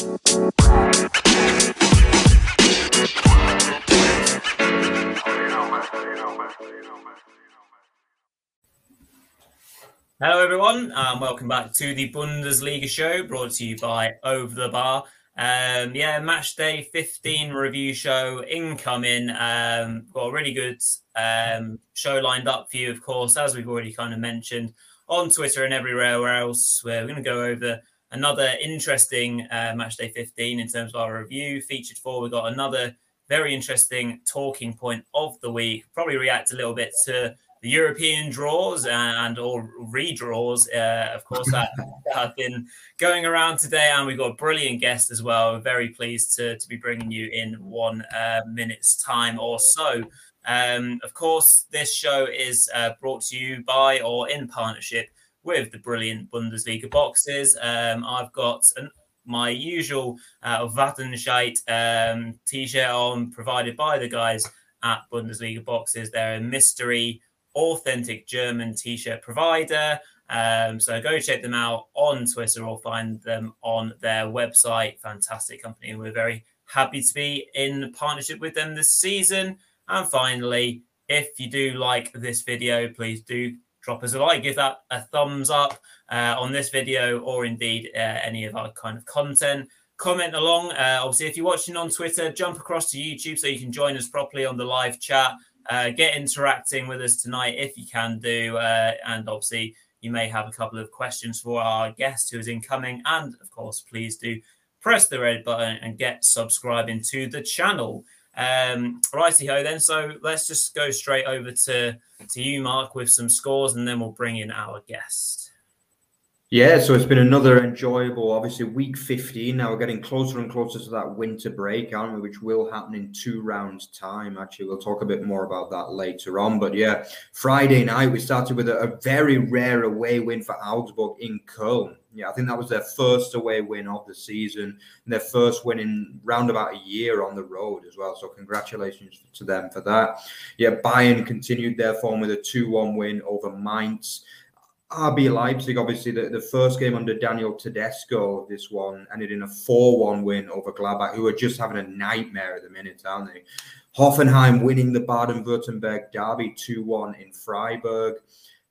Hello, everyone, and welcome back to the Bundesliga show brought to you by Over the Bar. Um, yeah, match day 15 review show incoming. Um, got a really good um, show lined up for you, of course, as we've already kind of mentioned on Twitter and everywhere else. We're going to go over another interesting uh, match day 15 in terms of our review. Featured four, we've got another very interesting talking point of the week. Probably react a little bit to the European draws and or redraws, uh, of course, that have been going around today. And we've got a brilliant guest as well. We're very pleased to, to be bringing you in one uh, minute's time or so. Um, of course, this show is uh, brought to you by or in partnership with the brilliant Bundesliga boxes. Um, I've got an, my usual uh, Wattenscheid um, t-shirt on, provided by the guys at Bundesliga boxes. They're a mystery authentic German t-shirt provider. Um, so go check them out on Twitter or find them on their website. Fantastic company. And we're very happy to be in partnership with them this season. And finally, if you do like this video, please do drop us a like, give that a thumbs up uh, on this video or indeed uh, any of our kind of content. Comment along. Uh, obviously, if you're watching on Twitter, jump across to YouTube so you can join us properly on the live chat. Uh, get interacting with us tonight if you can do. Uh, and obviously, you may have a couple of questions for our guest who is incoming. And of course, please do press the red button and get subscribing to the channel. Um, righty ho, then. So let's just go straight over to, to you, Mark, with some scores, and then we'll bring in our guest. Yeah, so it's been another enjoyable, obviously, week 15. Now we're getting closer and closer to that winter break, aren't we? Which will happen in two rounds' time. Actually, we'll talk a bit more about that later on. But yeah, Friday night, we started with a, a very rare away win for Augsburg in Köln. Yeah, I think that was their first away win of the season and their first win in round about a year on the road as well. So congratulations to them for that. Yeah, Bayern continued their form with a 2 1 win over Mainz. RB Leipzig, obviously, the, the first game under Daniel Tedesco, this one ended in a 4 1 win over Gladbach, who are just having a nightmare at the minute, aren't they? Hoffenheim winning the Baden Württemberg derby 2 1 in Freiburg.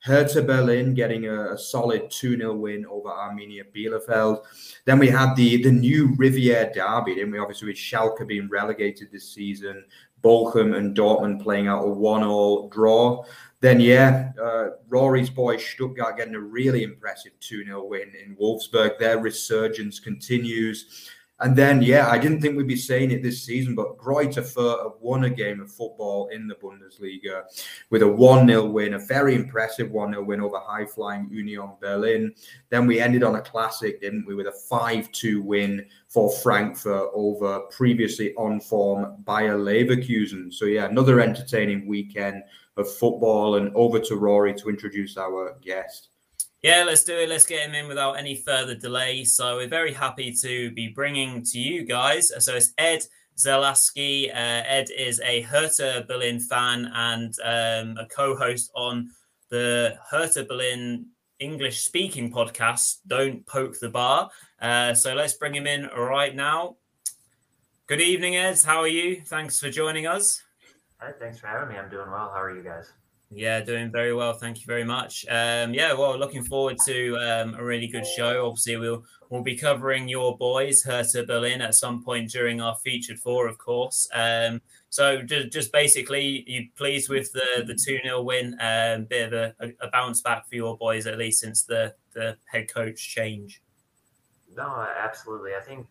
Hertha Berlin getting a, a solid 2 0 win over Arminia Bielefeld. Then we had the, the new Revier derby, didn't we? Obviously, with Schalke being relegated this season, Bochum and Dortmund playing out a 1 all draw. Then, yeah, uh, Rory's boy Stuttgart getting a really impressive 2 0 win in Wolfsburg. Their resurgence continues. And then, yeah, I didn't think we'd be saying it this season, but Greuther Fürth won a game of football in the Bundesliga with a 1 0 win, a very impressive 1 0 win over high flying Union Berlin. Then we ended on a classic, didn't we, with a 5 2 win for Frankfurt over previously on form Bayer Leverkusen. So, yeah, another entertaining weekend of football. And over to Rory to introduce our guest. Yeah, let's do it. Let's get him in without any further delay. So we're very happy to be bringing to you guys. So it's Ed Zelaski. Uh, Ed is a Hertha Berlin fan and um, a co-host on the Hertha Berlin English speaking podcast. Don't Poke the Bear. Uh, so let's bring him in right now. Good evening, Ed. How are you? Thanks for joining us. Hi, thanks for having me. I'm doing well. How are you guys? Yeah, doing very well. Thank you very much. Um, yeah, well, looking forward to um, a really good show. Obviously, we'll we'll be covering your boys, Hertha Berlin, at some point during our featured four, of course. Um, so just, just basically, you pleased with the the two 0 win? Um, bit of a, a, bounce back for your boys, at least since the the head coach change. No, absolutely. I think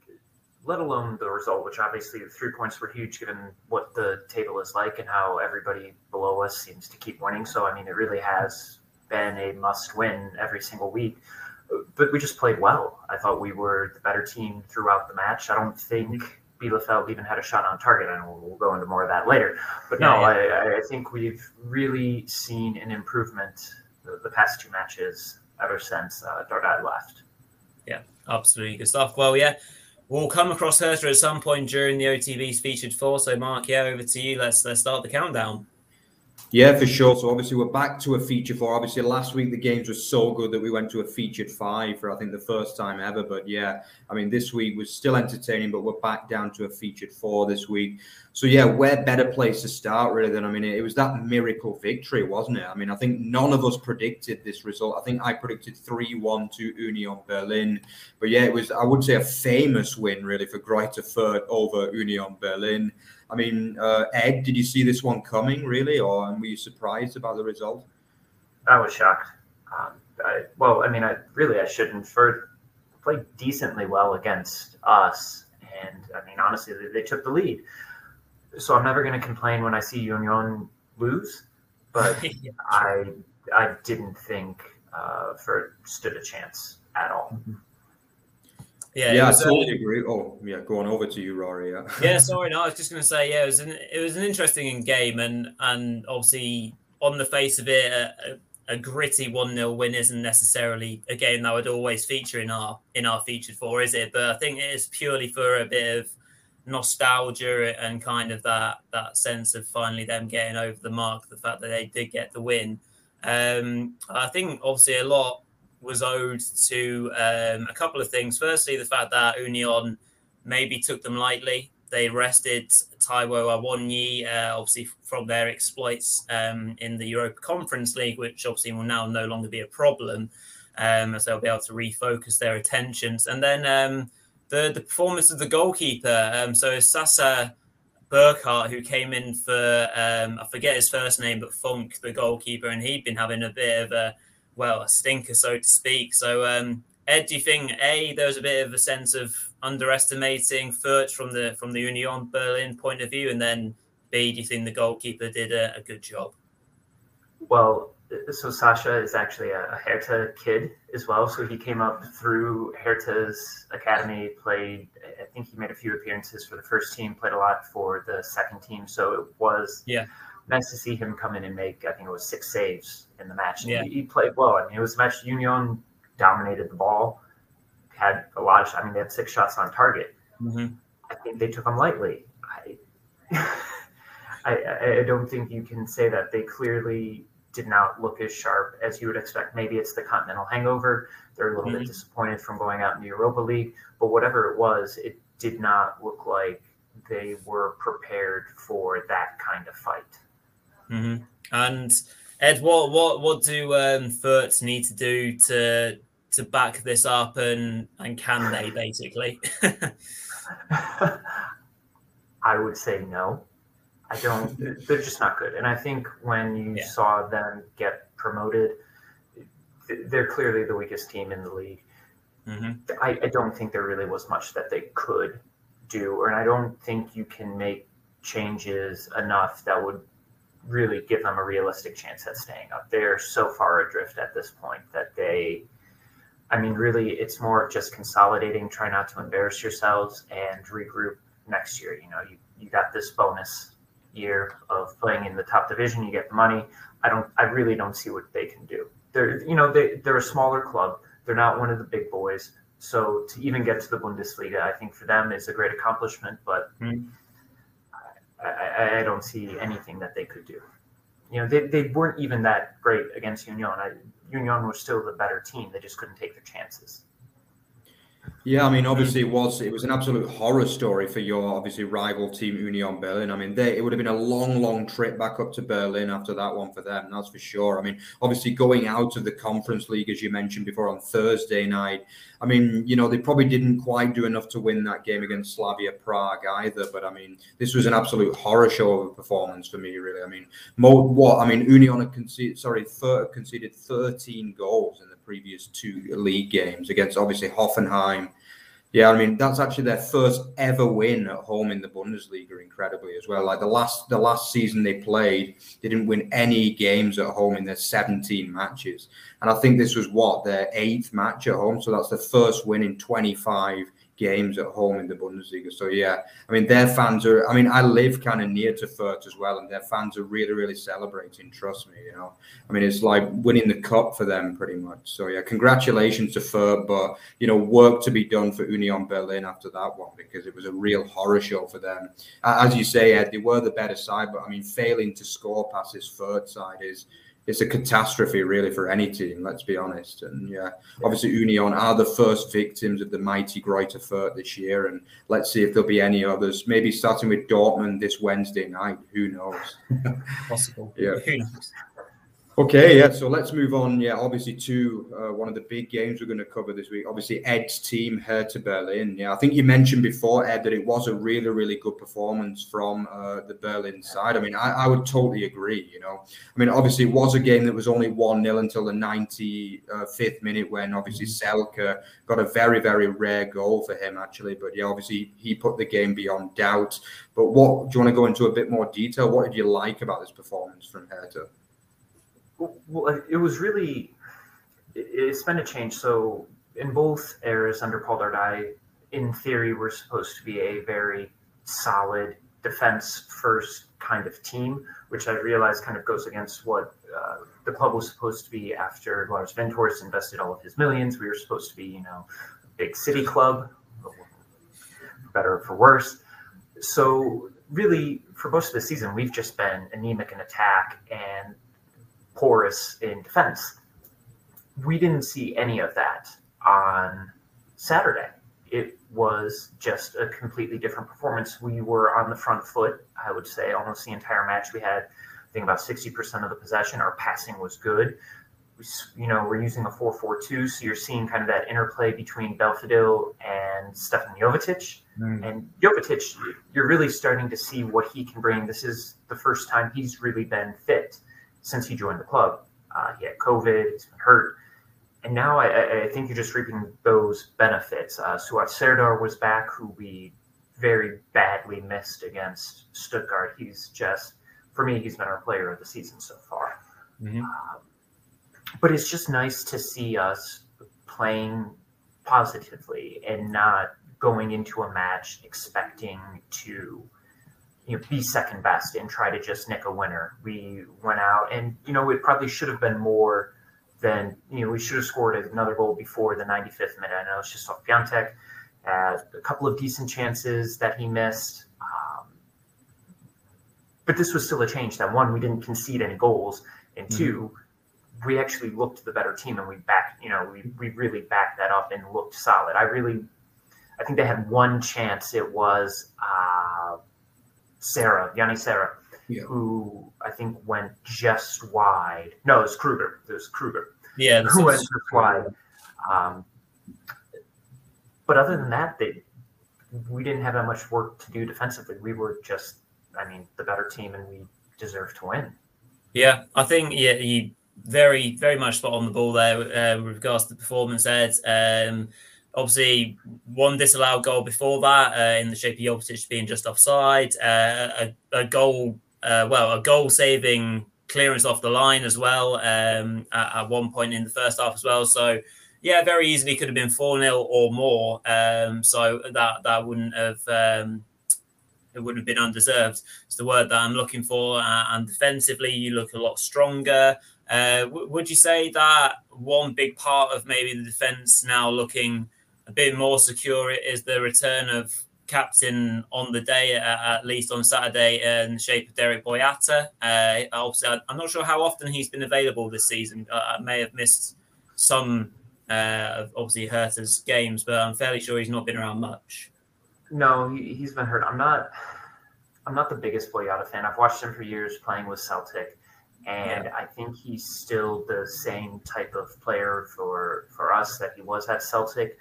let alone the result, which obviously the three points were huge given what the table is like and how everybody below us seems to keep winning. So, I mean, it really has been a must win every single week. But we just played well. I thought we were the better team throughout the match. I don't think Bielefeld even had a shot on target, and we'll, we'll go into more of that later. But no, yeah, yeah. I, I, think we've really seen an improvement the, the past two matches ever since uh, Dardai left. Yeah, absolutely good stuff. Well, yeah, We'll come across Hertha at some point during the OTB's featured four. So, Mark, yeah, over to you. Let's let's start the countdown. Yeah, for sure. So obviously we're back to a feature four. Obviously last week the games were so good that we went to a featured five for I think the first time ever. But yeah, I mean this week was still entertaining, but we're back down to a featured four this week. So yeah, where better place to start really than I mean it was that miracle victory, wasn't it? I mean I think none of us predicted this result. I think I predicted three one to Union Berlin, but yeah, it was I would say a famous win really for Greuther Fürth over Union Berlin. I mean, uh, Ed, did you see this one coming really, or were you surprised about the result? I was shocked. Um, I, well, I mean, I really I shouldn't. Fürth played decently well against us, and I mean, honestly, they, they took the lead. So I'm never going to complain when I see Union lose, but yeah, I I didn't think uh, Fürth stood a chance at all. Mm-hmm. Yeah, yeah, was, I totally uh, agree. Oh, yeah, going over to you, Rory. Yeah, yeah. Sorry, no, I was just going to say, yeah, it was an it was an interesting game, and and obviously on the face of it, a, a, a gritty one 0 win isn't necessarily a game that would always feature in our in our featured four, is it? But I think it is purely for a bit of nostalgia and kind of that that sense of finally them getting over the mark, the fact that they did get the win. Um, I think obviously a lot was owed to um, a couple of things. Firstly, the fact that Union maybe took them lightly. They rested Taiwo Awoniyi, uh, obviously from their exploits um, in the Europa Conference League, which obviously will now no longer be a problem, um, as they'll be able to refocus their attentions. And then um, the the performance of the goalkeeper. Um, so Sascha Burchert, who came in for um, I forget his first name, but Funk, the goalkeeper, and he'd been having a bit of a well, a stinker, so to speak. So, um, Ed, do you think a there was a bit of a sense of underestimating Fürth from the from the Union Berlin point of view, and then b do you think the goalkeeper did a, a good job? Well, so Sasha is actually a, a Hertha kid as well. So he came up through Hertha's academy, played. I think he made a few appearances for the first team, played a lot for the second team. So it was yeah nice to see him come in and make. I think it was six saves in the match. Yeah. He, he, played well. I mean, it was a match. Union dominated the ball, had a lot of. I mean, they had six shots on target. Mm-hmm. I think they took them lightly. I, I, I don't think you can say that they clearly did not look as sharp as you would expect. Maybe it's the continental hangover. They're a little mm-hmm. bit disappointed from going out in the Europa League, but whatever it was, it did not look like they were prepared for that kind of fight. Mm-hmm. And Ed, what what what do um, need to do to to back this up, and and can they basically? I would say no. I don't. They're just not good. And I think when you yeah. saw them get promoted, they're clearly the weakest team in the league. Mm-hmm. I, I don't think there really was much that they could do, or and I don't think you can make changes enough that would really give them a realistic chance at staying up. They're so far adrift at this point that they, I mean, really, it's more of just consolidating, try not to embarrass yourselves, and regroup next year. You know, you, you got this bonus year of playing in the top division, you get the money. I don't, I really don't see what they can do. They're, you know, they, they're a smaller club. They're not one of the big boys. So to even get to the Bundesliga, I think for them is a great accomplishment. But mm-hmm I, I, don't see anything that they could do. You know, they, they weren't even that great against Union. I, Union was still the better team. They just couldn't take their chances. Yeah, I mean, um, obviously it was it was an absolute horror story for your obviously rival team Union Berlin. I mean, they, it would have been a long, long trip back up to Berlin after that one for them. That's for sure. I mean, obviously going out of the Conference League as you mentioned before on Thursday night. I mean, you know, they probably didn't quite do enough to win that game against Slavia Prague either. But I mean, this was an absolute horror show of a performance for me, really. I mean, what I mean, Union had conceded sorry, thir- conceded 13 goals in the previous two league games against obviously Hoffenheim. Yeah, I mean that's actually their first ever win at home in the Bundesliga, incredibly as well. Like the last the last season they played, they didn't win any games at home in their 17 matches. And I think this was what their eighth match at home. So that's the first win in 25 games at home in the Bundesliga. So yeah, I mean their fans are. I mean I live kind of near to Fürth as well, and their fans are really really celebrating. Trust me, you know. I mean it's like winning the cup for them pretty much. So yeah, congratulations to Fürth, but you know work to be done for Union Berlin after that one because it was a real horror show for them. As you say, Ed, they were the better side, but I mean failing to score past this Fürth side is it's a catastrophe really for any team. Let's be honest. And yeah, obviously Union are the first victims of the mighty Greuther Fürth this year, and let's see if there'll be any others. Maybe starting with Dortmund this Wednesday night. Who knows? Possible. yeah. Who knows? Okay, yeah. So let's move on. Yeah, obviously to uh, one of the big games we're going to cover this week. Obviously, Ed's team Hertha Berlin. Yeah, I think you mentioned before, Ed, that it was a really, really good performance from uh, the Berlin side. I mean, I, I, would totally agree. You know, I mean, obviously, it was a game that was only one 0 until the ninety fifth minute, when obviously Selke got a very, very rare goal for him actually. But yeah, obviously, he put the game beyond doubt. But what do you want to go into a bit more detail? What did you like about this performance from Hertha? Well, it was really it's been a change. So in both eras under Paul Dardai, in theory, we're supposed to be a very solid defense first kind of team, which I realize kind of goes against what uh, the club was supposed to be after Lars Windhorst invested all of his millions. We were supposed to be, you know, a big city club, for better or for worse. So really, for most of the season, we've just been anemic in attack and porous in defense. We didn't see any of that on Saturday. It was just a completely different performance. We were on the front foot, I would say, almost the entire match. We had, I think, about 60% of the possession. Our passing was good. We, you know, we're using a 4 4 2, so you're seeing kind of that interplay between Belfodil and Stevan Jovetic. Mm. And Jovetic, you're really starting to see what he can bring. This is the first time he's really been fit since he joined the club. Uh, he had COVID, he's been hurt. And now I, I think you're just reaping those benefits. Uh, Suat Serdar was back, who we very badly missed against Stuttgart. He's just, for me, he's been our player of the season so far. Mm-hmm. Uh, but it's just nice to see us playing positively and not going into a match expecting to you know, be second best and try to just nick a winner. We went out and, you know, it probably should have been more than, you know, we should have scored another goal before the 95th minute. I know it's just off had a couple of decent chances that he missed. Um, but this was still a change that one, we didn't concede any goals, and mm-hmm. two, we actually looked the better team and we backed, you know, we, we really backed that up and looked solid. I really, I think they had one chance. It was, uh, Serra, Yanni Serra, yeah. who I think went just wide. No, it was Kruger. It was Kruger. Yeah, who went just wide. Um, but other than that, they we didn't have that much work to do defensively. We were just, I mean, the better team, and we deserved to win. Yeah, I think yeah, you very very much spot on the ball there uh, with regards to the performance, Ed. Um, Obviously, one disallowed goal before that uh, in the shape of Jovetic being just offside. Uh, a, a, goal, uh, well, a goal saving clearance off the line as well um, at, at, one point in the first half as well. So, yeah, very easily could have been 4 0 or more. Um, so that that wouldn't have. Um, it wouldn't have been undeserved. It's the word that I'm looking for. Uh, and defensively, you look a lot stronger. Uh, w- would you say that one big part of maybe the defense now looking a bit more secure is the return of captain on the day, uh, at least on Saturday, in the shape of Dedryck Boyata. Uh, obviously, I'm not sure how often he's been available this season. I may have missed some uh, of obviously Hertha's games, but I'm fairly sure he's not been around much. No, he, has been hurt. I'm not. I'm not the biggest Boyata fan. I've watched him for years playing with Celtic, and yeah. I think he's still the same type of player for for us that he was at Celtic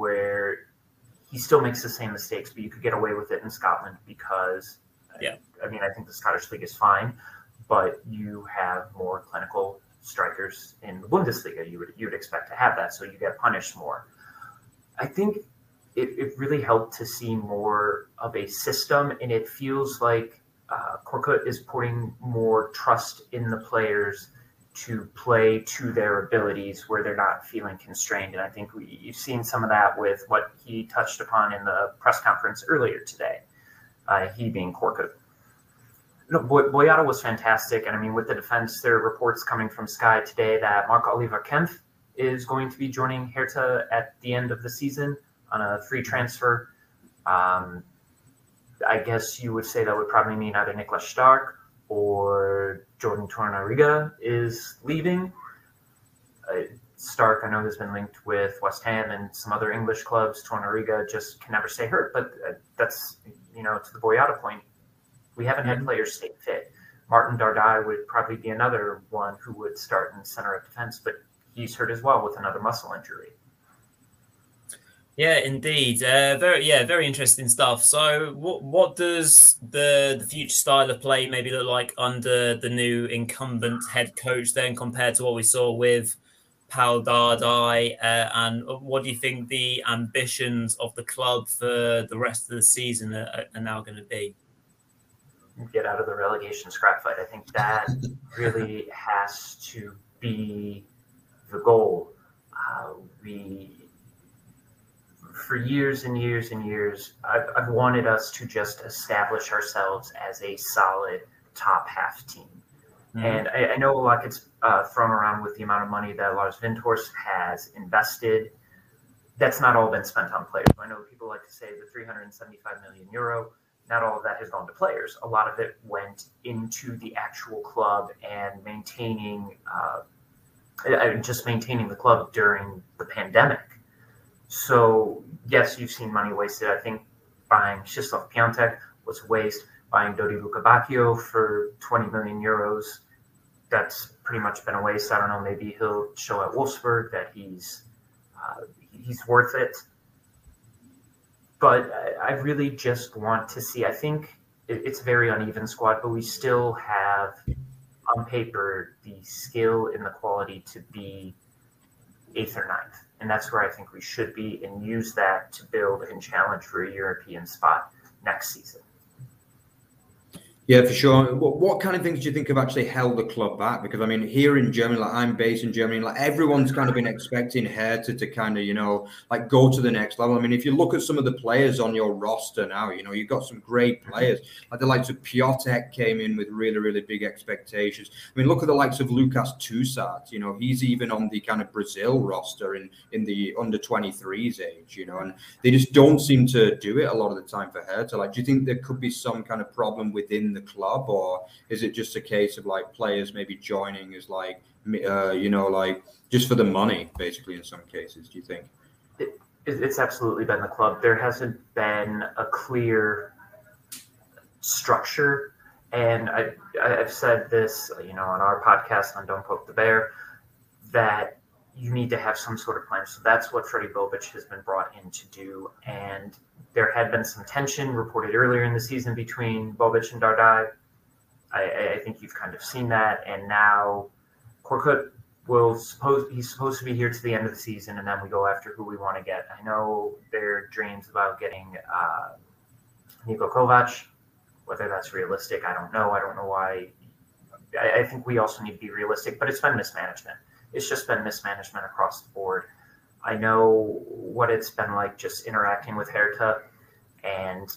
where he still makes the same mistakes, but you could get away with it in Scotland because, yeah, I mean, I think the Scottish league is fine, but you have more clinical strikers in the Bundesliga. You would you would expect to have that, so you get punished more. I think it, it really helped to see more of a system, and it feels like uh, Korkut is putting more trust in the players to play to their abilities where they're not feeling constrained. And I think we, you've seen some of that with what he touched upon in the press conference earlier today, uh, he being Korkut. No, Boyata was fantastic. And I mean, with the defense, there are reports coming from Sky today that Marc Oliver Kempf is going to be joining Hertha at the end of the season on a free transfer. Um, I guess you would say that would probably mean either Niklas Stark or Jordan Torunarigha is leaving. Uh, Stark, I know, has been linked with West Ham and some other English clubs. Torunarigha just can never stay hurt. But uh, that's, you know, to the Boyata point, we haven't had mm-hmm. players stay fit. Marton Dardai would probably be another one who would start in center of defense, but he's hurt as well with another muscle injury. Yeah, indeed. Uh, very, yeah, very interesting stuff. So, what what does the the future style of play maybe look like under the new incumbent head coach then, compared to what we saw with Pal Dardai? Uh, and what do you think the ambitions of the club for the rest of the season are, are now going to be? Get out of the relegation scrap fight. I think that really has to be the goal. Uh, we for years and years and years, I've, I've, wanted us to just establish ourselves as a solid top half team. Mm-hmm. And I, I, know a lot gets uh, thrown around with the amount of money that Lars Windhorst has invested. That's not all been spent on players. I know people like to say the 375 million euro. Not all of that has gone to players. A lot of it went into the actual club and maintaining, uh, just maintaining the club during the pandemic. So yes, you've seen money wasted. I think buying Krzysztof Piątek was a waste. Buying Dodi Lukebakio for 20 million euros, that's pretty much been a waste. I don't know. Maybe he'll show at Wolfsburg that he's uh, he's worth it. But I, I really just want to see. I think it's a very uneven squad, but we still have on paper the skill and the quality to be eighth or ninth. And that's where I think we should be and use that to build and challenge for a European spot next season. Yeah, for sure. What, what kind of things do you think have actually held the club back? Because I mean, here in Germany, like I'm based in Germany, like everyone's kind of been expecting Hertha to kind of, you know, like go to the next level. I mean, if you look at some of the players on your roster now, you know, you've got some great players. Like the likes of Piatek came in with really, really big expectations. I mean, look at the likes of Lucas Tousart. You know, he's even on the kind of Brazil roster in in the under 23s age. You know, and they just don't seem to do it a lot of the time for Hertha. Like, do you think there could be some kind of problem within the the club, or is it just a case of like players maybe joining as like uh, you know like just for the money, basically in some cases? Do you think? It, it's absolutely been the club. There hasn't been a clear structure, and I I've said this you know on our podcast on Don't Poke the Bear that you need to have some sort of plan. So that's what Fredi Bobic has been brought in to do. And there had been some tension reported earlier in the season between Bobic and Dardai. I, I think you've kind of seen that. And now Korkut will suppose he's supposed to be here to the end of the season, and then we go after who we want to get. I know there are dreams about getting uh, Niko Kovac. Whether that's realistic, I don't know. I don't know why. I, I think we also need to be realistic, but it's been mismanagement it's just been mismanagement across the board. I know what it's been like just interacting with Hertha, and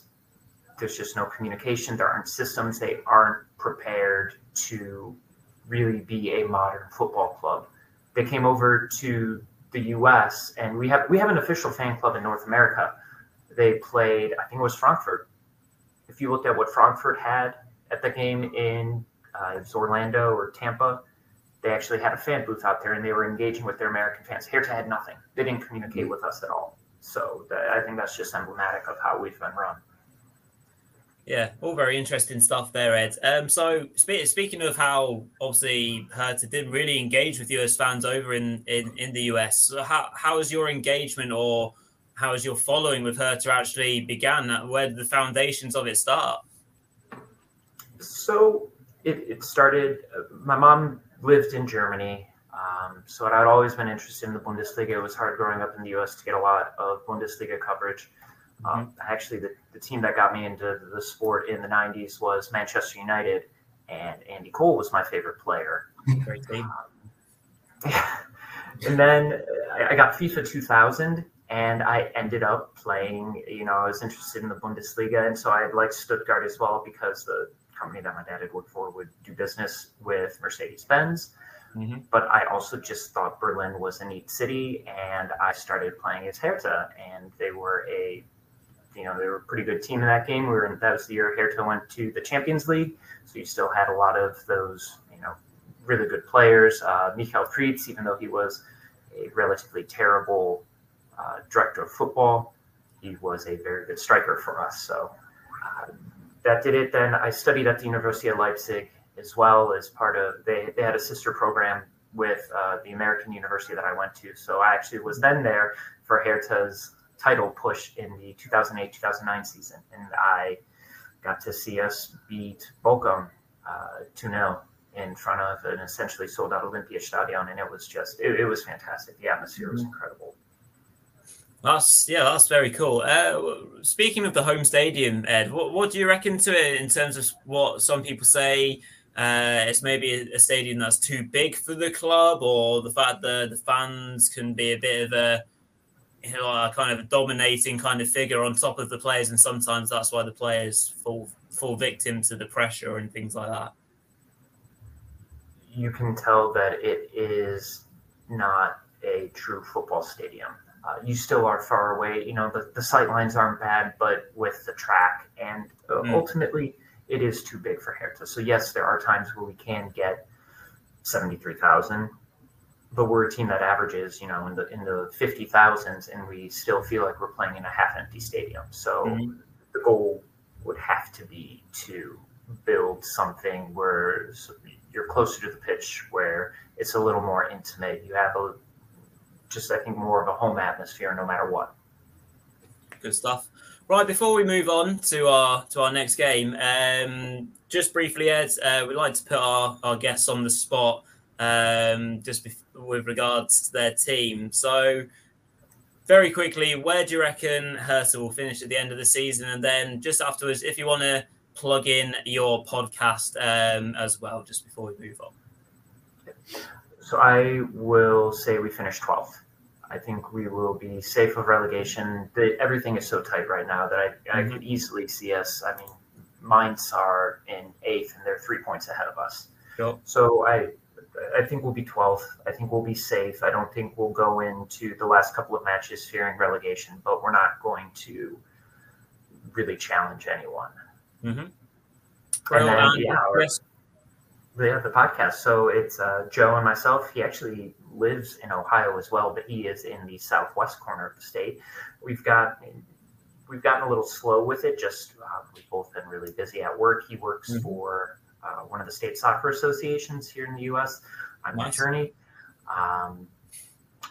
there's just no communication. There aren't systems. They aren't prepared to really be a modern football club. They came over to the U.S. and we have we have an official fan club in North America. They played, I think it was Frankfurt. If you looked at what Frankfurt had at the game in uh, Orlando or Tampa, they actually had a fan booth out there and they were engaging with their American fans. Hertha had nothing. They didn't communicate with us at all. So I think that's just emblematic of how we've been run. Yeah, all very interesting stuff there, Ed. Um, so spe- speaking of how obviously Hertha didn't really engage with US fans over in, in, in the US, so how, how has your engagement or how has your following with Hertha actually began? Where did the foundations of it start? So it, it started, uh, my mom lived in Germany. Um, so I'd always been interested in the Bundesliga. It was hard growing up in the US to get a lot of Bundesliga coverage. Um, mm-hmm. Actually, the, the team that got me into the sport in the 90s was Manchester United. and Andy Cole was my favorite player. Great team. and then I got FIFA 2000, and I ended up playing. You know, I was interested in the Bundesliga, and so I liked Stuttgart as well because the company that my dad had worked for would do business with Mercedes Benz. Mm-hmm. But I also just thought Berlin was a neat city, and I started playing as Hertha, and they were a, you know, they were a pretty good team in that game. We were in, that was the year Hertha went to the Champions League, so you still had a lot of those, you know, really good players. Uh, Michael Preetz, even though he was a relatively terrible uh, director of football, he was a very good striker for us. So uh, that did it. Then I studied at the University of Leipzig as well as part of they, they had a sister program with uh, the American university that I went to. So I actually was then there for Hertha's title push in the 2008-2009 season, and I got to see us beat Bochum uh, 2-0 in front of an essentially sold out Olympiastadion, and it was just it, it was fantastic. The atmosphere was mm-hmm. incredible. That's yeah, that's very cool. Uh, speaking of the home stadium, Ed, what, what do you reckon to it in terms of what some people say? Uh, it's maybe a, stadium that's too big for the club, or the fact that the fans can be a bit of a, you know, a kind of a dominating kind of figure on top of the players, and sometimes that's why the players fall fall victim to the pressure and things like that. You can tell that it is not a true football stadium. Uh, you still are far away. You know, the, the sight lines aren't bad, but with the track, and uh, mm. ultimately, it is too big for Hertha. So yes, there are times where we can get seventy three thousand, but we're a team that averages, you know, in the in the fifty thousands, and we still feel like we're playing in a half empty stadium. So mm-hmm. the goal would have to be to build something where you're closer to the pitch, where it's a little more intimate. You have a just I think more of a home atmosphere, no matter what. Good stuff. Right, before we move on to our to our next game, um, just briefly, Ed, uh, we'd like to put our, our guests on the spot um, just with regards to their team. So, very quickly, where do you reckon Hertha will finish at the end of the season? And then just afterwards, if you want to plug in your podcast um, as well, just before we move on. So I will say we finish 12th. I think we will be safe of relegation. The, everything is so tight right now that I, I mm-hmm. could easily see us. I mean, Mainz are in eighth and they're three points ahead of us. Yep. So I, I think we'll be 12th. I think we'll be safe. I don't think we'll go into the last couple of matches fearing relegation, but we're not going to really challenge anyone. Mm-hmm. And then, um, yeah, yeah, the podcast. So it's uh, Joe and myself. He actually lives in Ohio as well, but he is in the southwest corner of the state. We've got we've gotten a little slow with it. Just uh, we've both been really busy at work. He works mm-hmm. for uh, one of the state soccer associations here in the U.S. I'm nice. an attorney, um,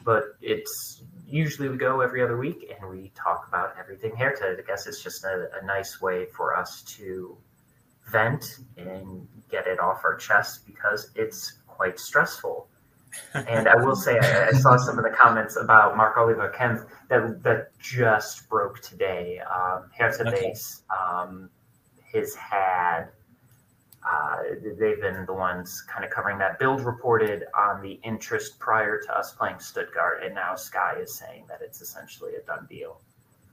but it's usually we go every other week and we talk about everything Hertha. I guess it's just a, a nice way for us to vent and get it off our chest because it's quite stressful. And I will say, I, I, saw some of the comments about Marc-Oliver Kempf that that just broke today. Um, Hertha okay. Base um, has had, uh, they've been the ones kind of covering that. Bild reported on the interest prior to us playing Stuttgart, and now Sky is saying that it's essentially a done deal.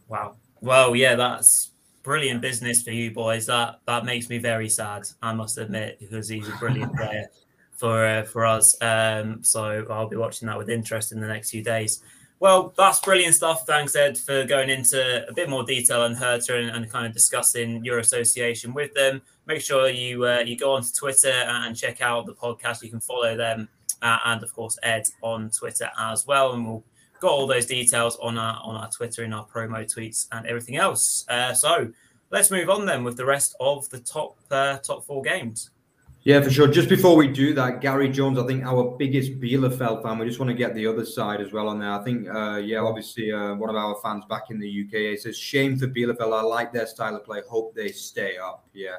Wow. Well, yeah, that's brilliant business for you boys. That that makes me very sad, I must admit, because he's a brilliant player for uh, for us. Um, so I'll be watching that with interest in the next few days. Well, that's brilliant stuff. Thanks, Ed, for going into a bit more detail on Hertha and, and kind of discussing your association with them. Make sure you uh, you go onto Twitter and check out the podcast. You can follow them uh, and, of course, Ed on Twitter as well. And we'll got all those details on our on our Twitter in our promo tweets and everything else. Uh, so let's move on then with the rest of the top uh, top four games. Yeah, for sure. Just before we do that, Gary Jones, I think our biggest Bielefeld fan. We just want to get the other side as well on there. I think, uh, yeah, obviously uh, one of our fans back in the UK. Says, "Shame for Bielefeld. I like their style of play. Hope they stay up." Yeah.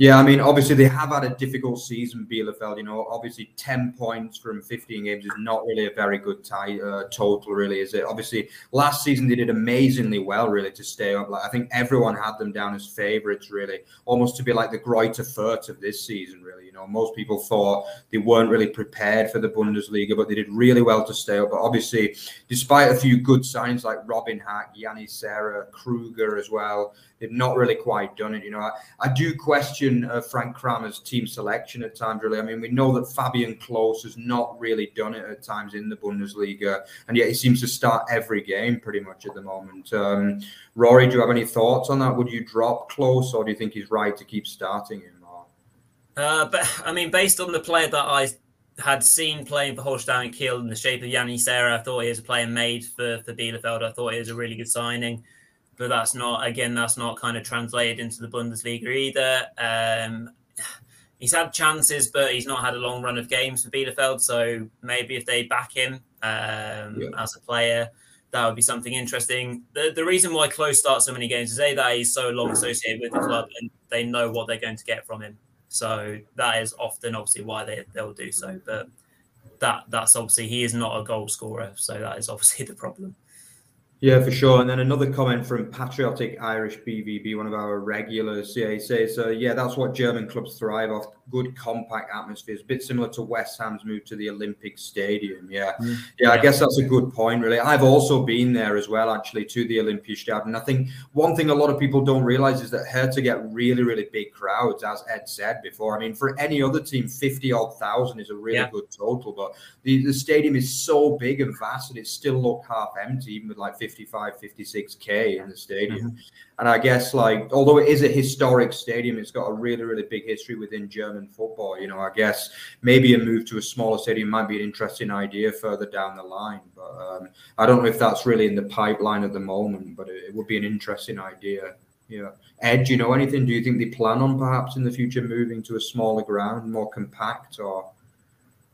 Yeah, I mean, obviously they have had a difficult season, Bielefeld. You know, obviously ten points from fifteen games is not really a very good tie, uh, total, really, is it? Obviously, last season they did amazingly well, really, to stay up. Like I think everyone had them down as favourites, really, almost to be like the Greuther Fürth of this season, really. You know, most people thought they weren't really prepared for the Bundesliga, but they did really well to stay up. But obviously, despite a few good signs like Robin Hack, Yanni Serra, Kruger as well they've not really quite done it. You know, I, I do question uh, Frank Kramer's team selection at times. Really, I mean, we know that Fabian Klos has not really done it at times in the Bundesliga, and yet he seems to start every game pretty much at the moment. Um, Rory, do you have any thoughts on that? Would you drop Klos, or do you think he's right to keep starting him? Uh, but I mean, based on the player that I had seen playing for Holstein Kiel in the shape of Yanni Serra, I thought he was a player made for for Bielefeld. I thought he was a really good signing but that's not again that's not kind of translated into the Bundesliga either. Um, he's had chances, but he's not had a long run of games for Bielefeld. So maybe if they back him um, yeah. as a player, that would be something interesting. The the reason why Klos starts so many games is a that he's so long associated with the club and they know what they're going to get from him. So that is often obviously why they they'll do so. But that that's obviously he is not a goal scorer, so that is obviously the problem. Yeah, for sure. And then another comment from Patriotic Irish BVB, one of our regulars. Yeah, he says, uh, yeah, that's what German clubs thrive off good compact atmospheres, a bit similar to West Ham's move to the Olympic Stadium. Yeah. Mm. yeah, I guess that's a good point, really. I've also been there as well, actually, to the Olympiastadion. And I think one thing a lot of people don't realize is that Hertha get really, really big crowds, as Ed said before. I mean, for any other team, 50 odd thousand is a really yeah. good total, but the, the stadium is so big and vast and it still looked half empty, even with like 55, 56K in the stadium. Mm-hmm. And I guess like although it is a historic stadium, it's got a really really big history within German football. You know, I guess maybe a move to a smaller stadium might be an interesting idea further down the line. But um, I don't know if that's really in the pipeline at the moment. But it, it would be an interesting idea. Yeah. Ed, do you know anything? Do you think they plan on perhaps in the future moving to a smaller ground, more compact, or?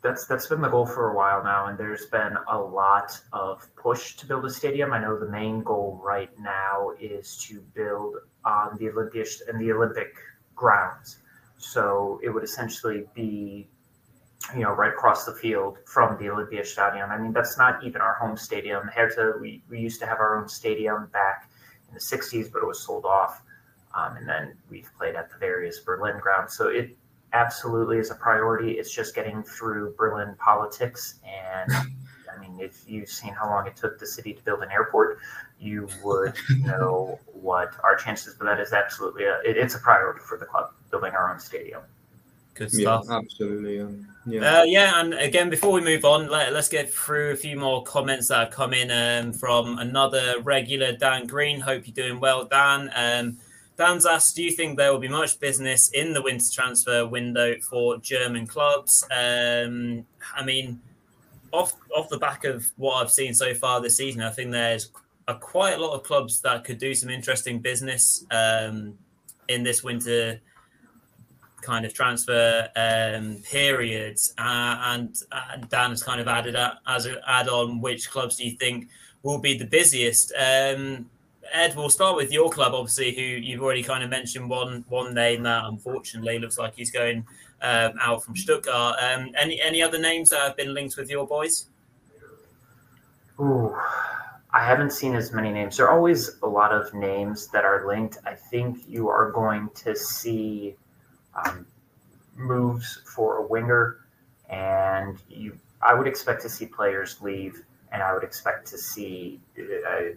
That's that's been the goal for a while now, and there's been a lot of push to build a stadium. I know the main goal right now is to build on the Olympia and the Olympic grounds. So it would essentially be, you know, right across the field from the Olympia Stadium. I mean, that's not even our home stadium. Hertha, we, we used to have our own stadium back in the 60s, but it was sold off. Um, and then we've played at the various Berlin grounds. So it absolutely is a priority. It's just getting through Berlin politics. And I mean, if you've seen how long it took the city to build an airport, you would know what our chances. But that is absolutely a, it, it's a priority for the club building our own stadium. Good stuff. Yeah, absolutely. Um, yeah. Uh, yeah, and again, before we move on, let, us get through a few more comments that have come in um, from another regular, Dan Green. Hope you're doing well, Dan. Um, Dan's asked, do you think there will be much business in the winter transfer window for German clubs? Um, I mean, off off the back of what I've seen so far this season, I think there's a, quite a lot of clubs that could do some interesting business um, in this winter kind of transfer um, periods. Uh, and uh, Dan has kind of added up as an add on which clubs do you think will be the busiest? Um, Ed, we'll start with your club, obviously, who you've already kind of mentioned one one name that unfortunately looks like he's going um, out from Stuttgart. Um, any any other names that have been linked with your boys? Ooh, I haven't seen as many names. There are always a lot of names that are linked. I think you are going to see um, moves for a winger, and you. I would expect to see players leave, and I would expect to see. Uh,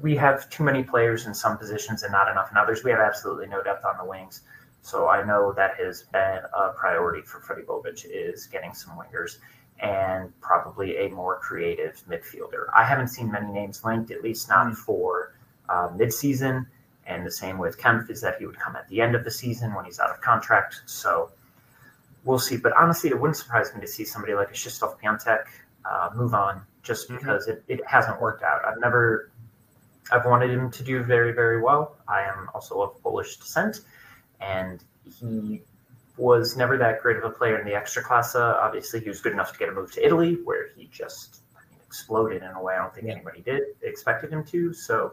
we have too many players in some positions and not enough in others. We have absolutely no depth on the wings. So I know that has been a priority for Fredi Bobic is getting some wingers and probably a more creative midfielder. I haven't seen many names linked, at least not mm-hmm. for uh, midseason. And the same with Kempf is that he would come at the end of the season when he's out of contract. So we'll see. But honestly, it wouldn't surprise me to see somebody like a Krzysztof Piątek uh, move on just mm-hmm. because mm-hmm. it, it hasn't worked out. I've never I've wanted him to do very, very well. I am also of Polish descent, and he was never that great of a player in the Ekstraklasa. Obviously, he was good enough to get a move to Italy, where he just I mean, exploded in a way I don't think yeah. anybody did expected him to. So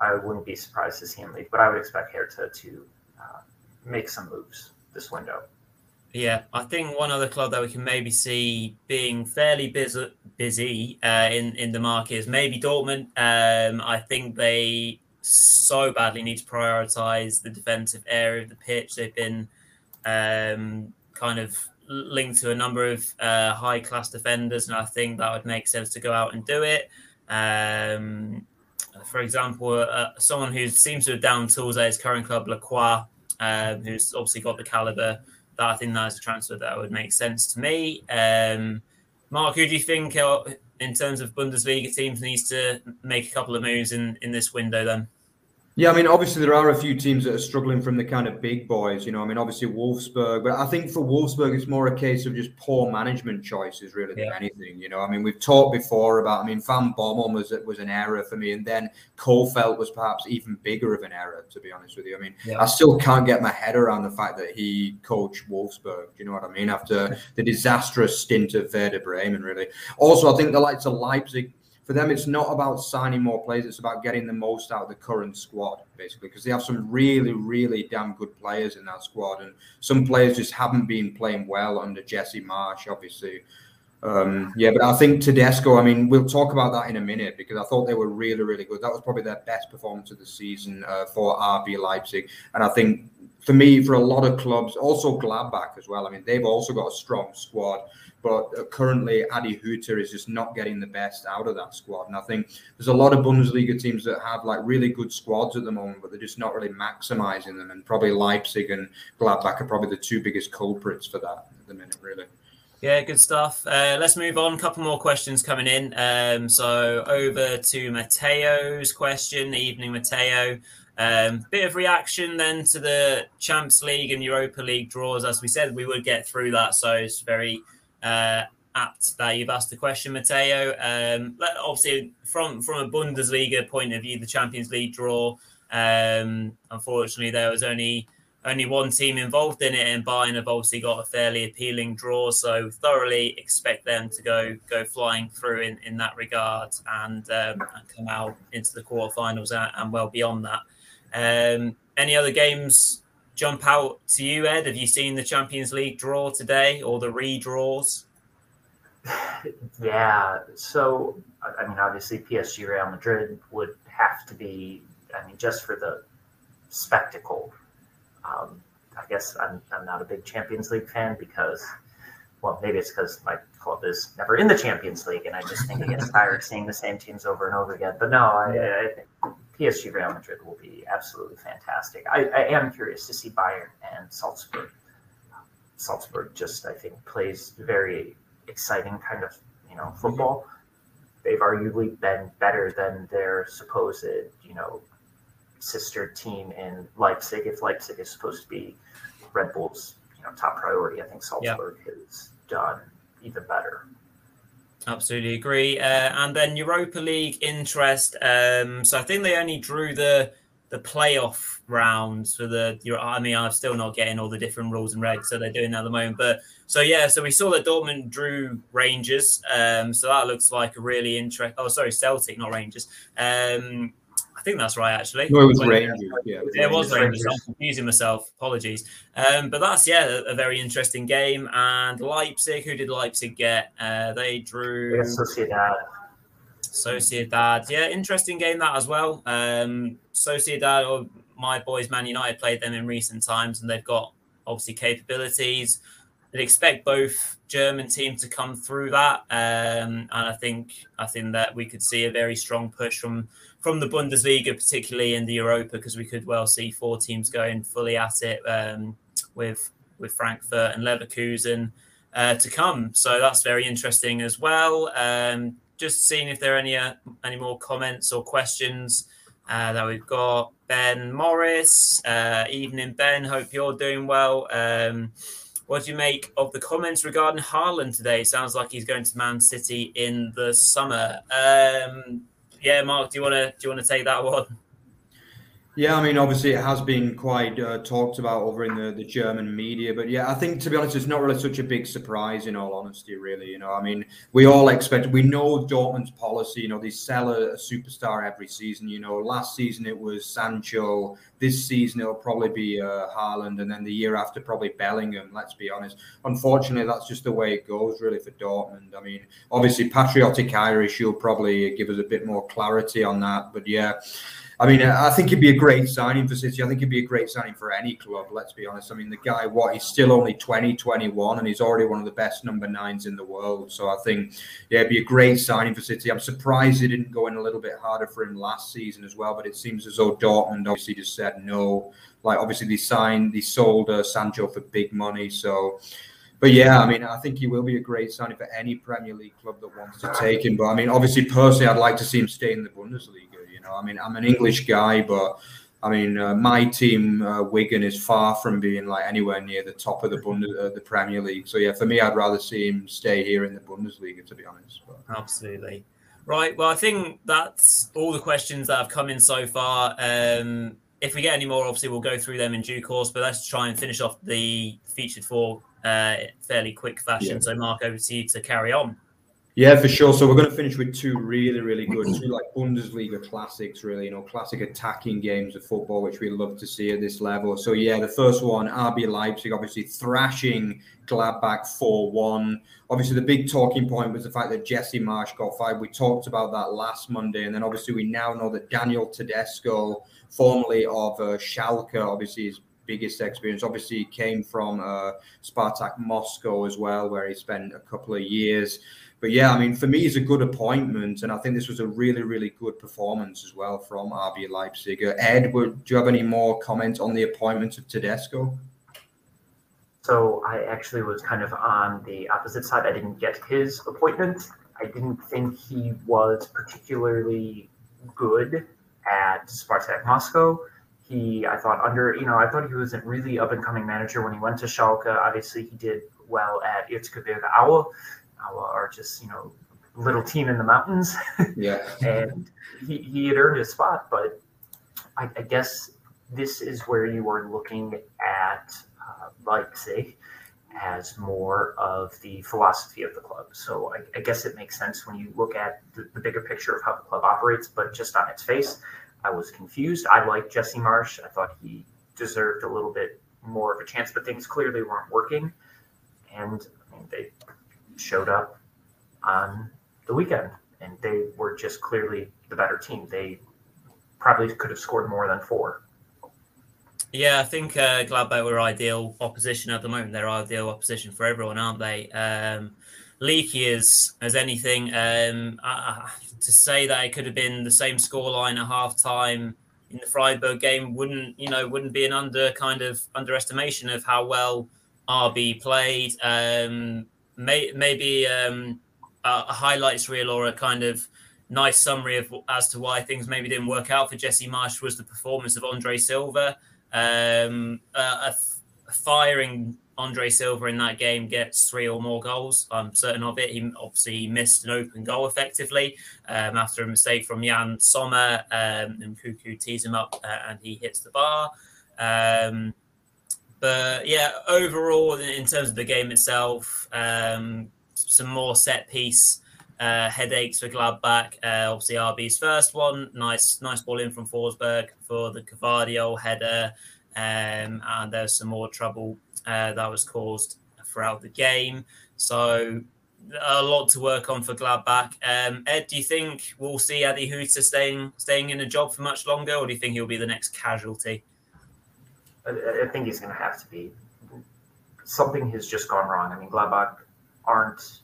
I wouldn't be surprised to see him leave, but I would expect Hertha to uh, make some moves this window. Yeah, I think one other club that we can maybe see being fairly busy, busy uh, in in the market is maybe Dortmund. Um, I think they so badly need to prioritize the defensive area of the pitch. They've been um, kind of linked to a number of uh, high class defenders, and I think that would make sense to go out and do it. Um, for example, uh, someone who seems to have down tools at his current club, Lacroix, uh, who's obviously got the caliber that I think that is a transfer that would make sense to me. Um, Mark, who do you think, uh, in terms of Bundesliga teams, needs to make a couple of moves in, in this window then? Yeah, I mean, obviously there are a few teams that are struggling from the kind of big boys. You know, I mean, obviously Wolfsburg, but I think for Wolfsburg it's more a case of just poor management choices, really, than yeah. anything. You know, I mean, we've talked before about. I mean, Van Bommel was was an error for me, and then Kohfeldt was perhaps even bigger of an error, to be honest with you. I mean, yeah. I still can't get my head around the fact that he coached Wolfsburg. You know what I mean? After the disastrous stint of Werder Bremen, really. Also, I think the likes of Leipzig for them, it's not about signing more players. It's about getting the most out of the current squad, basically, because they have some really, really damn good players in that squad, and some players just haven't been playing well under Jesse Marsch, obviously. Um, yeah, but I think Tedesco. I mean, we'll talk about that in a minute because I thought they were really, really good. That was probably their best performance of the season uh, for RB Leipzig, and I think for me, for a lot of clubs, also Gladbach as well. I mean, they've also got a strong squad. But uh, currently, Adi Hütter is just not getting the best out of that squad. And I think there's a lot of Bundesliga teams that have like really good squads at the moment, but they're just not really maximizing them. And probably Leipzig and Gladbach are probably the two biggest culprits for that at the minute, really. Yeah, good stuff. Uh, let's move on. A couple more questions coming in. Um, so over to Mateo's question. Evening, Mateo. Um, bit of reaction then to the Champs League and Europa League draws. As we said, we would get through that. So it's very uh, apt that you've asked the question, Matteo. Um, obviously, from from a Bundesliga point of view, the Champions League draw. Um, unfortunately, there was only only one team involved in it, and Bayern have obviously got a fairly appealing draw. So thoroughly expect them to go go flying through in, in that regard and, um, and come out into the quarterfinals and, and well beyond that. Um, any other games jump out to you, Ed? Have you seen the Champions League draw today or the redraws? Yeah. So, I mean, obviously, PSG Real Madrid would have to be, I mean, just for the spectacle. Um, I guess I'm, I'm not a big Champions League fan because, well, maybe it's because my club is never in the Champions League and I just think it gets tired seeing the same teams over and over again. But no, I, I think PSG Real Madrid will be absolutely fantastic. I, I am curious to see Bayern and Salzburg. Salzburg just, I think, plays very exciting kind of, you know, football. They've arguably been better than their supposed, you know, sister team in Leipzig. If Leipzig is supposed to be Red Bull's, you know, top priority, I think Salzburg yeah. has done even better. Absolutely agree. Uh, and then Europa League interest. Um, so I think they only drew the the playoff rounds for the. I mean, I'm still not getting all the different rules and regs, so they're doing that at the moment. But so yeah, so we saw that Dortmund drew Rangers. Um, so that looks like a really interesting. Oh, sorry, Celtic, not Rangers. Um, I think that's right, actually. No, it was Rangers. Yeah, it was, it was Rangers. I'm confusing myself. Apologies. Um, but that's yeah, a, a, very interesting game. And Leipzig, who did Leipzig get? Uh, they drew Sociedad. Sociedad. Yeah, interesting game that as well. Um, Sociedad, or my boys, Man United played them in recent times, and they've got obviously capabilities. I'd expect both German teams to come through that, um, and I think I think that we could see a very strong push from from the Bundesliga, particularly in the Europa, because we could well see four teams going fully at it um, with with Frankfurt and Leverkusen uh, to come. So that's very interesting as well. Um, just seeing if there are any uh, any more comments or questions uh, that we've got. Ben Morris, uh, evening Ben. Hope you're doing well. Um, what do you make of the comments regarding Haaland today? Sounds like he's going to Man City in the summer. Um, yeah, Mark, do you want to do you want to take that one? Yeah, I mean, obviously it has been quite uh, talked about over in the, the German media, but yeah, I think to be honest, it's not really such a big surprise. In all honesty, really, you know, I mean, we all expect, we know Dortmund's policy. You know, they sell a, a superstar every season. You know, last season it was Sancho. This season it'll probably be uh, Haaland, and then the year after probably Bellingham. Let's be honest. Unfortunately, that's just the way it goes, really, for Dortmund. I mean, obviously, patriotic Irish, you'll probably give us a bit more clarity on that, but yeah. I mean, I think he'd be a great signing for City. I think he'd be a great signing for any club, let's be honest. I mean, the guy, what, he's still only 20, 21, and he's already one of the best number nines in the world. So I think, yeah, it'd be a great signing for City. I'm surprised he didn't go in a little bit harder for him last season as well, but it seems as though Dortmund obviously just said no. Like, obviously, they signed, they sold uh, Sancho for big money. So, but yeah, I mean, I think he will be a great signing for any Premier League club that wants to take him. But I mean, obviously, personally, I'd like to see him stay in the Bundesliga know, I mean, I'm an English guy, but I mean, uh, my team, uh, Wigan, is far from being like anywhere near the top of the Bundes- uh, the Premier League. So yeah, for me, I'd rather see him stay here in the Bundesliga, to be honest. But. Absolutely. Right. Well, I think that's all the questions that have come in so far. Um, if we get any more, obviously we'll go through them in due course. But let's try and finish off the featured four uh, fairly quick fashion. Yeah. So, Mark, over to you to carry on. Yeah, for sure. So we're going to finish with two really, really good, two like Bundesliga classics, really, you know, classic attacking games of football, which we love to see at this level. So yeah, the first one, RB Leipzig, obviously thrashing Gladbach 4-1. Obviously, the big talking point was the fact that Jesse Marsch got fired. We talked about that last Monday, and then obviously we now know that Daniel Tedesco, formerly of uh, Schalke, obviously his biggest experience, obviously came from uh, Spartak Moscow as well, where he spent a couple of years but yeah, I mean, for me, it's a good appointment, and I think this was a really, really good performance as well from RB Leipzig. Ed, would, do you have any more comments on the appointment of Tedesco? So I actually was kind of on the opposite side. I didn't get his appointment. I didn't think he was particularly good at Spartak Moscow. He, I thought, under, you know, I thought he was a really up and coming manager when he went to Schalke. Obviously, he did well at Erzgebirge Aue are just you know little team in the mountains. Yeah, and he, he had earned his spot, but I, I guess this is where you are looking at uh, Leipzig as more of the philosophy of the club. So I, I guess it makes sense when you look at the, the, bigger picture of how the club operates, but just on its face, I was confused. I like Jesse Marsch. I thought he deserved a little bit more of a chance, but things clearly weren't working. And I mean, they showed up on the weekend, and they were just clearly the better team. They probably could have scored more than four. Yeah, I think uh, Gladbach were ideal opposition at the moment. They're ideal opposition for everyone, aren't they? Um, leaky as as anything. Um, uh, to say that it could have been the same scoreline at half time in the Freiburg game wouldn't you know wouldn't be an under kind of underestimation of how well RB played. Um, may, maybe um, a, highlights reel or a kind of nice summary of as to why things maybe didn't work out for Jesse Marsch was the performance of Andre Silva. Um, firing Andre Silva in that game gets three or more goals. I'm certain of it. He obviously missed an open goal effectively um, after a mistake from Yann Sommer, um, and Nkunku tees him up uh, and he hits the bar. Um, but yeah, overall, in terms of the game itself, um, some more set piece uh, headaches for Gladbach. Uh, obviously, RB's first one, nice, nice ball in from Forsberg for the Gvardiol header, um, and there's some more trouble uh, that was caused throughout the game. So a lot to work on for Gladbach. Um, Ed, do you think we'll see Adi Hütter staying staying in a job for much longer, or do you think he'll be the next casualty? I, I think he's going to have to be. Something has just gone wrong. I mean, Gladbach aren't.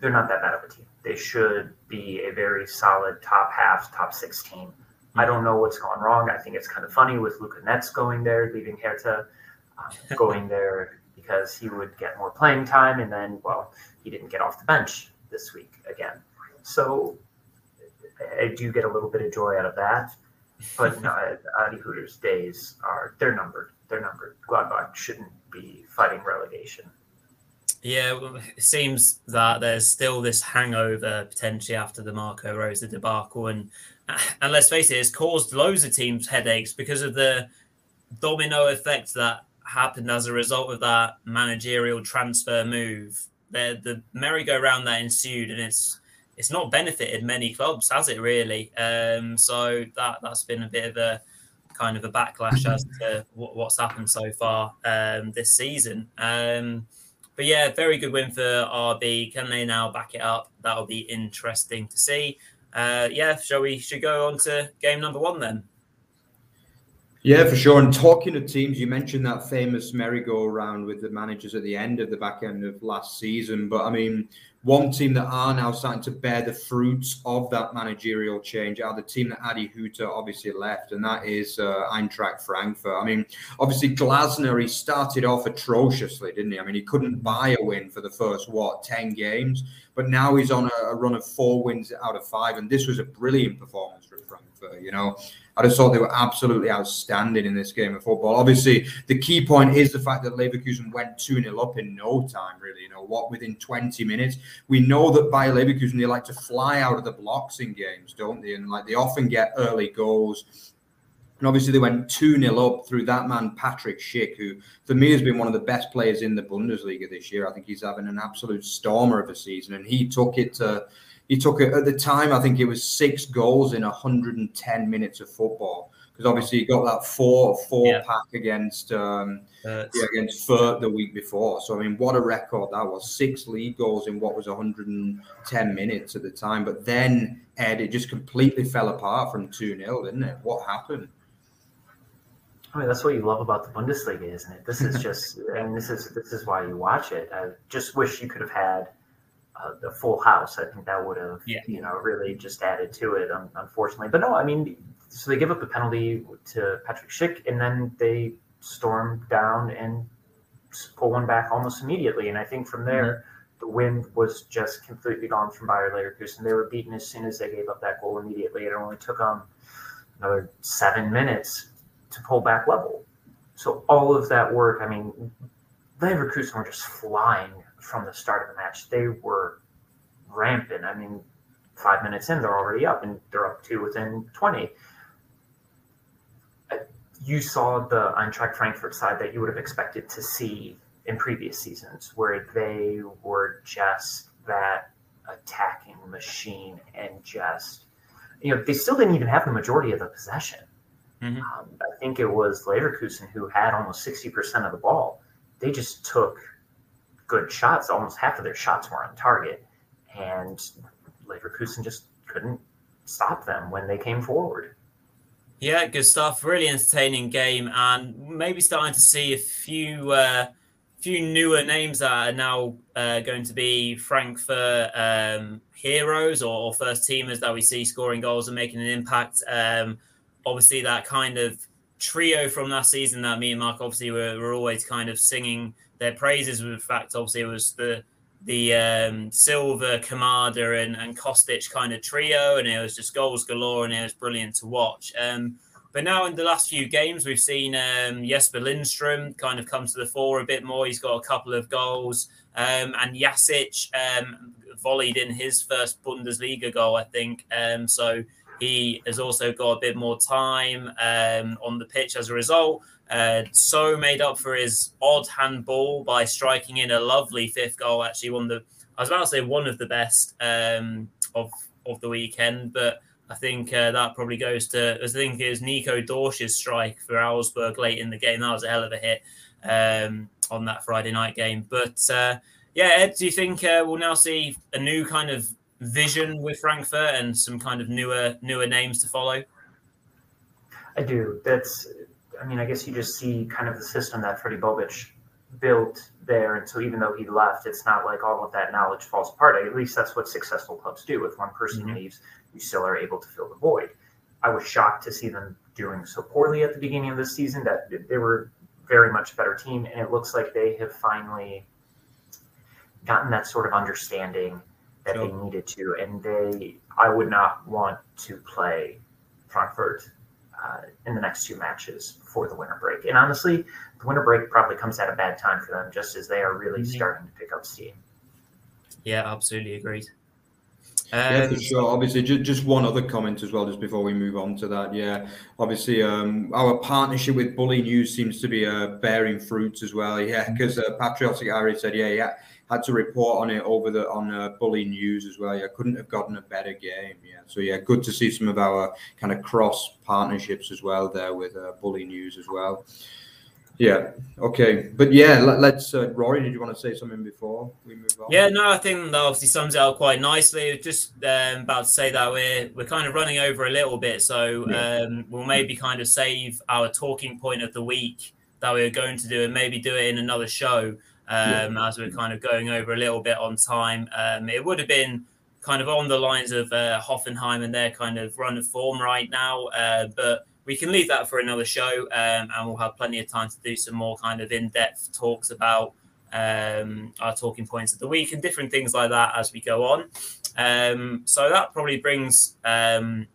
They're not that bad of a team. They should be a very solid top half, top six team. Mm-hmm. I don't know what's gone wrong. I think it's kind of funny with Luca Netz going there, leaving Hertha, um, going there because he would get more playing time, and then, well, he didn't get off the bench this week again. So I do get a little bit of joy out of that. But no, Adi Hütter's days are they're numbered. They're numbered. Gladbach shouldn't be fighting relegation. Yeah, it seems that there's still this hangover potentially after the Marco Rose debacle, and uh, and let's face it, it's caused loads of teams headaches because of the domino effect that happened as a result of that managerial transfer move. The the merry-go-round that ensued, and it's it's not benefited many clubs, has it really? Um, so that that's been a bit of a kind of a backlash as to what, what's happened so far um, this season. Um, but yeah, very good win for RB. Can they now back it up? That'll be interesting to see. Uh, yeah, shall we should go on to game number one then? Yeah, for sure. And talking to teams, you mentioned that famous merry-go-round with the managers at the end of the back end of last season. But I mean, one team that are now starting to bear the fruits of that managerial change are the team that Adi Hütter obviously left, and that is uh, Eintracht Frankfurt. I mean, obviously Glasner he started off atrociously, didn't he? I mean, he couldn't buy a win for the first what ten games, but now he's on a, a run of four wins out of five, and this was a brilliant performance from Frankfurt. You know, I just thought they were absolutely outstanding in this game of football. Obviously, the key point is the fact that Leverkusen went 2 0 up in no time, really. You know, what within 20 minutes? We know that by Leverkusen, they like to fly out of the blocks in games, don't they? And like they often get early goals. And obviously, they went 2 0 up through that man, Patrick Schick, who for me has been one of the best players in the Bundesliga this year. I think he's having an absolute stormer of a season. And he took it to he took it at the time. I think it was six goals in 110 minutes of football because obviously he got that four four yeah. pack against um, yeah, against Fürth the week before. So I mean, what a record that was! Six league goals in what was 110 minutes at the time. But then Ed, it just completely fell apart from two 0 didn't it? What happened? I mean, that's what you love about the Bundesliga, isn't it? This is just, and this is this is why you watch it. I just wish you could have had uh, the full house. I think that would have, yeah. you know, really just added to it, um, unfortunately. But no, I mean, so they give up the penalty to Patrick Schick, and then they storm down and pull one back almost immediately. And I think from there, mm-hmm. the wind was just completely gone from Bayer Leverkusen. They were beaten as soon as they gave up that goal immediately. It only took them another seven minutes to pull back level. So all of that work, I mean, Leverkusen were just flying from the start of the match. They were rampant. I mean, five minutes in, they're already up, and they're up two within 20. Uh, you saw the Eintracht Frankfurt side that you would have expected to see in previous seasons, where they were just that attacking machine and just, you know, they still didn't even have the majority of the possession. Mm-hmm. Um, I think it was Leverkusen who had almost 60% of the ball. They just took good shots. Almost half of their shots were on target, and Leverkusen just couldn't stop them when they came forward. Yeah, good stuff. Really entertaining game, and maybe starting to see a few uh, few newer names that are now uh, going to be Frankfurt um, heroes or, or, first teamers that we see scoring goals and making an impact. Um, obviously, that kind of trio from last season that me and Mark obviously were, were always kind of singing their praises. Were in fact, obviously, it was the the um, Silva, Kamada, and, and Kostic kind of trio, and it was just goals galore, and it was brilliant to watch. Um, but now in the last few games, we've seen um, Jesper Lindstrom kind of come to the fore a bit more. He's got a couple of goals, um, and Jasic um, volleyed in his first Bundesliga goal, I think. Um, so he has also got a bit more time um, on the pitch as a result. Uh, so made up for his odd handball by striking in a lovely fifth goal. Actually, one of the I was about to say one of the best um, of of the weekend, but I think uh, that probably goes to I think it was Nico Dorsch's strike for Augsburg late in the game. That was a hell of a hit um, on that Friday night game. But uh, yeah, Ed, do you think uh, we'll now see a new kind of vision with Frankfurt and some kind of newer newer names to follow? I do. That's I mean, I guess you just see kind of the system that Fredi Bobic built there. And so even though he left, it's not like all of that knowledge falls apart. At least that's what successful clubs do. If one person mm-hmm. leaves, you still are able to fill the void. I was shocked to see them doing so poorly at the beginning of the season that they were very much a better team. And it looks like they have finally gotten that sort of understanding that they needed to. And they, I would not want to play Frankfurt uh, in the next two matches before the winter break. And honestly, the winter break probably comes at a bad time for them, just as they are really mm-hmm. starting to pick up steam. Yeah, absolutely agreed. Yeah, for sure. Obviously, just, just one other comment as well, just before we move on to that. Yeah, obviously, um, our partnership with Bully News seems to be uh, bearing fruits as well. Yeah, because uh, Patriotic Harry said, yeah, yeah, had to report on it over the on uh, Bully News as well. Yeah, couldn't have gotten a better game. Yeah, so yeah, good to see some of our kind of cross partnerships as well there with uh, Bully News as well. Yeah. Okay. But yeah, let, us uh, Rory, did you want to say something before we move on? Yeah. No, I think that obviously sums it up quite nicely. Just um, about to say that we're we're kind of running over a little bit, so yeah. um, we'll maybe kind of save our talking point of the week that we are going to do, and maybe do it in another show um, yeah. as we're kind of going over a little bit on time. Um, it would have been kind of on the lines of uh, Hoffenheim and their kind of run of form right now, uh, but we can leave that for another show, um, and we'll have plenty of time to do some more kind of in-depth talks about um, our talking points of the week and different things like that as we go on. Um, so that probably brings um,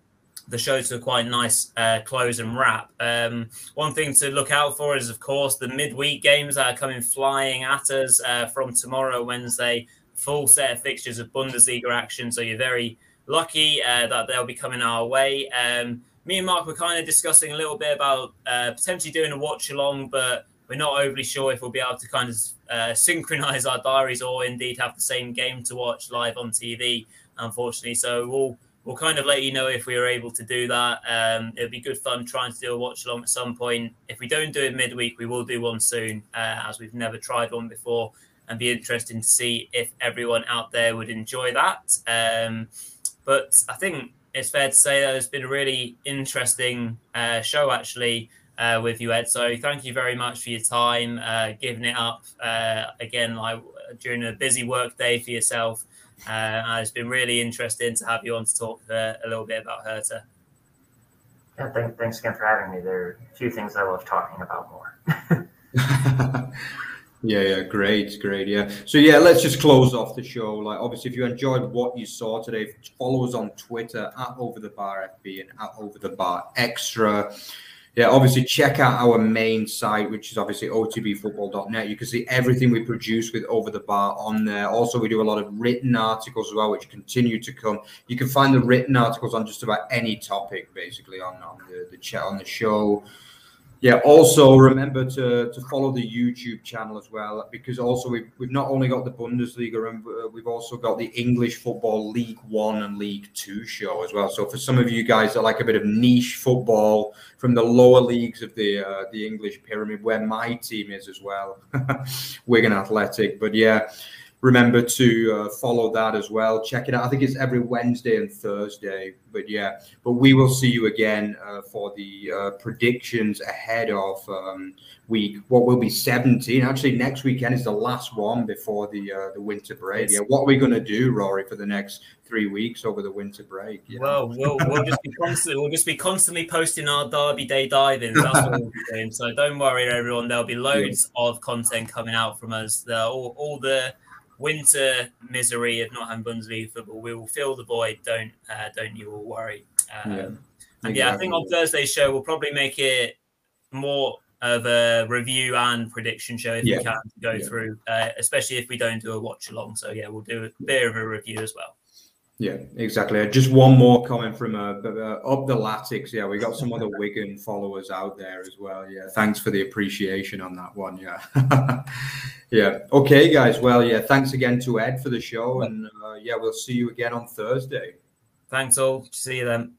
the show to a quite nice uh, close and wrap. Um, one thing to look out for is, of course, the midweek games that are coming flying at us uh, from tomorrow, Wednesday. Full set of fixtures of Bundesliga action, so you're very lucky uh, that they'll be coming our way. Um, me and Mark were kind of discussing a little bit about uh, potentially doing a watch along, but we're not overly sure if we'll be able to kind of uh, synchronize our diaries or indeed have the same game to watch live on TV, unfortunately. So we'll we'll kind of let you know if we are able to do that. Um, it'll be good fun trying to do a watch along at some point. If we don't do it midweek, we will do one soon, uh, as we've never tried one before, and be interesting to see if everyone out there would enjoy that. Um, but I think it's fair to say that it's been a really interesting uh, show actually uh, with you, Ed. So thank you very much for your time, uh, giving it up uh, again like during a busy work day for yourself. Uh, it's been really interesting to have you on to talk uh, a little bit about Hertha. Yeah, thank, thanks again for having me. There are a few things I love talking about more. Yeah, yeah, great, great. Yeah. So yeah, let's just close off the show. Like obviously if you enjoyed what you saw today, follow us on Twitter at over the bar FB and at over the bar extra. Yeah, obviously check out our main site, which is obviously otbfootball.net. You can see everything we produce with Over the Bar on there. Also, we do a lot of written articles as well, which continue to come. You can find the written articles on just about any topic, basically, on, on the, the chat on the show. Yeah. Also, remember to, to follow the YouTube channel as well, because also we've, we've not only got the Bundesliga, and uh, we've also got the English Football League One and League Two show as well. So for some of you guys that like a bit of niche football from the lower leagues of the uh, the English pyramid, where my team is as well, Wigan Athletic. But yeah remember to uh, follow that as well. Check it out. I think it's every Wednesday and Thursday. But yeah, but we will see you again uh, for the uh, predictions ahead of um, week. What will be 17? Actually, next weekend is the last one before the uh, the winter break. Yeah, what are we going to do, Rory, for the next three weeks over the winter break? Well, we'll we'll just be constantly we'll just be constantly posting our Derby Day diving. That's what we'll be doing. So don't worry, everyone. There'll be loads yeah. of content coming out from us. The, all all the winter misery of not having Bundesliga football. We will fill the void. Don't uh, don't you all worry. Um, yeah, and exactly. yeah, I think on Thursday's show we'll probably make it more of a review and prediction show if yeah. we can go yeah. through, uh, especially if we don't do a watch along. So yeah, we'll do a bit of a review as well. Yeah, exactly. Just one more comment from uh, uh, up the Latics. Yeah, we got some other Wigan followers out there as well. Yeah, thanks for the appreciation on that one. Yeah, yeah. Okay, guys. Well, yeah. Thanks again to Ed for the show, and uh, yeah, we'll see you again on Thursday. Thanks all. See you then.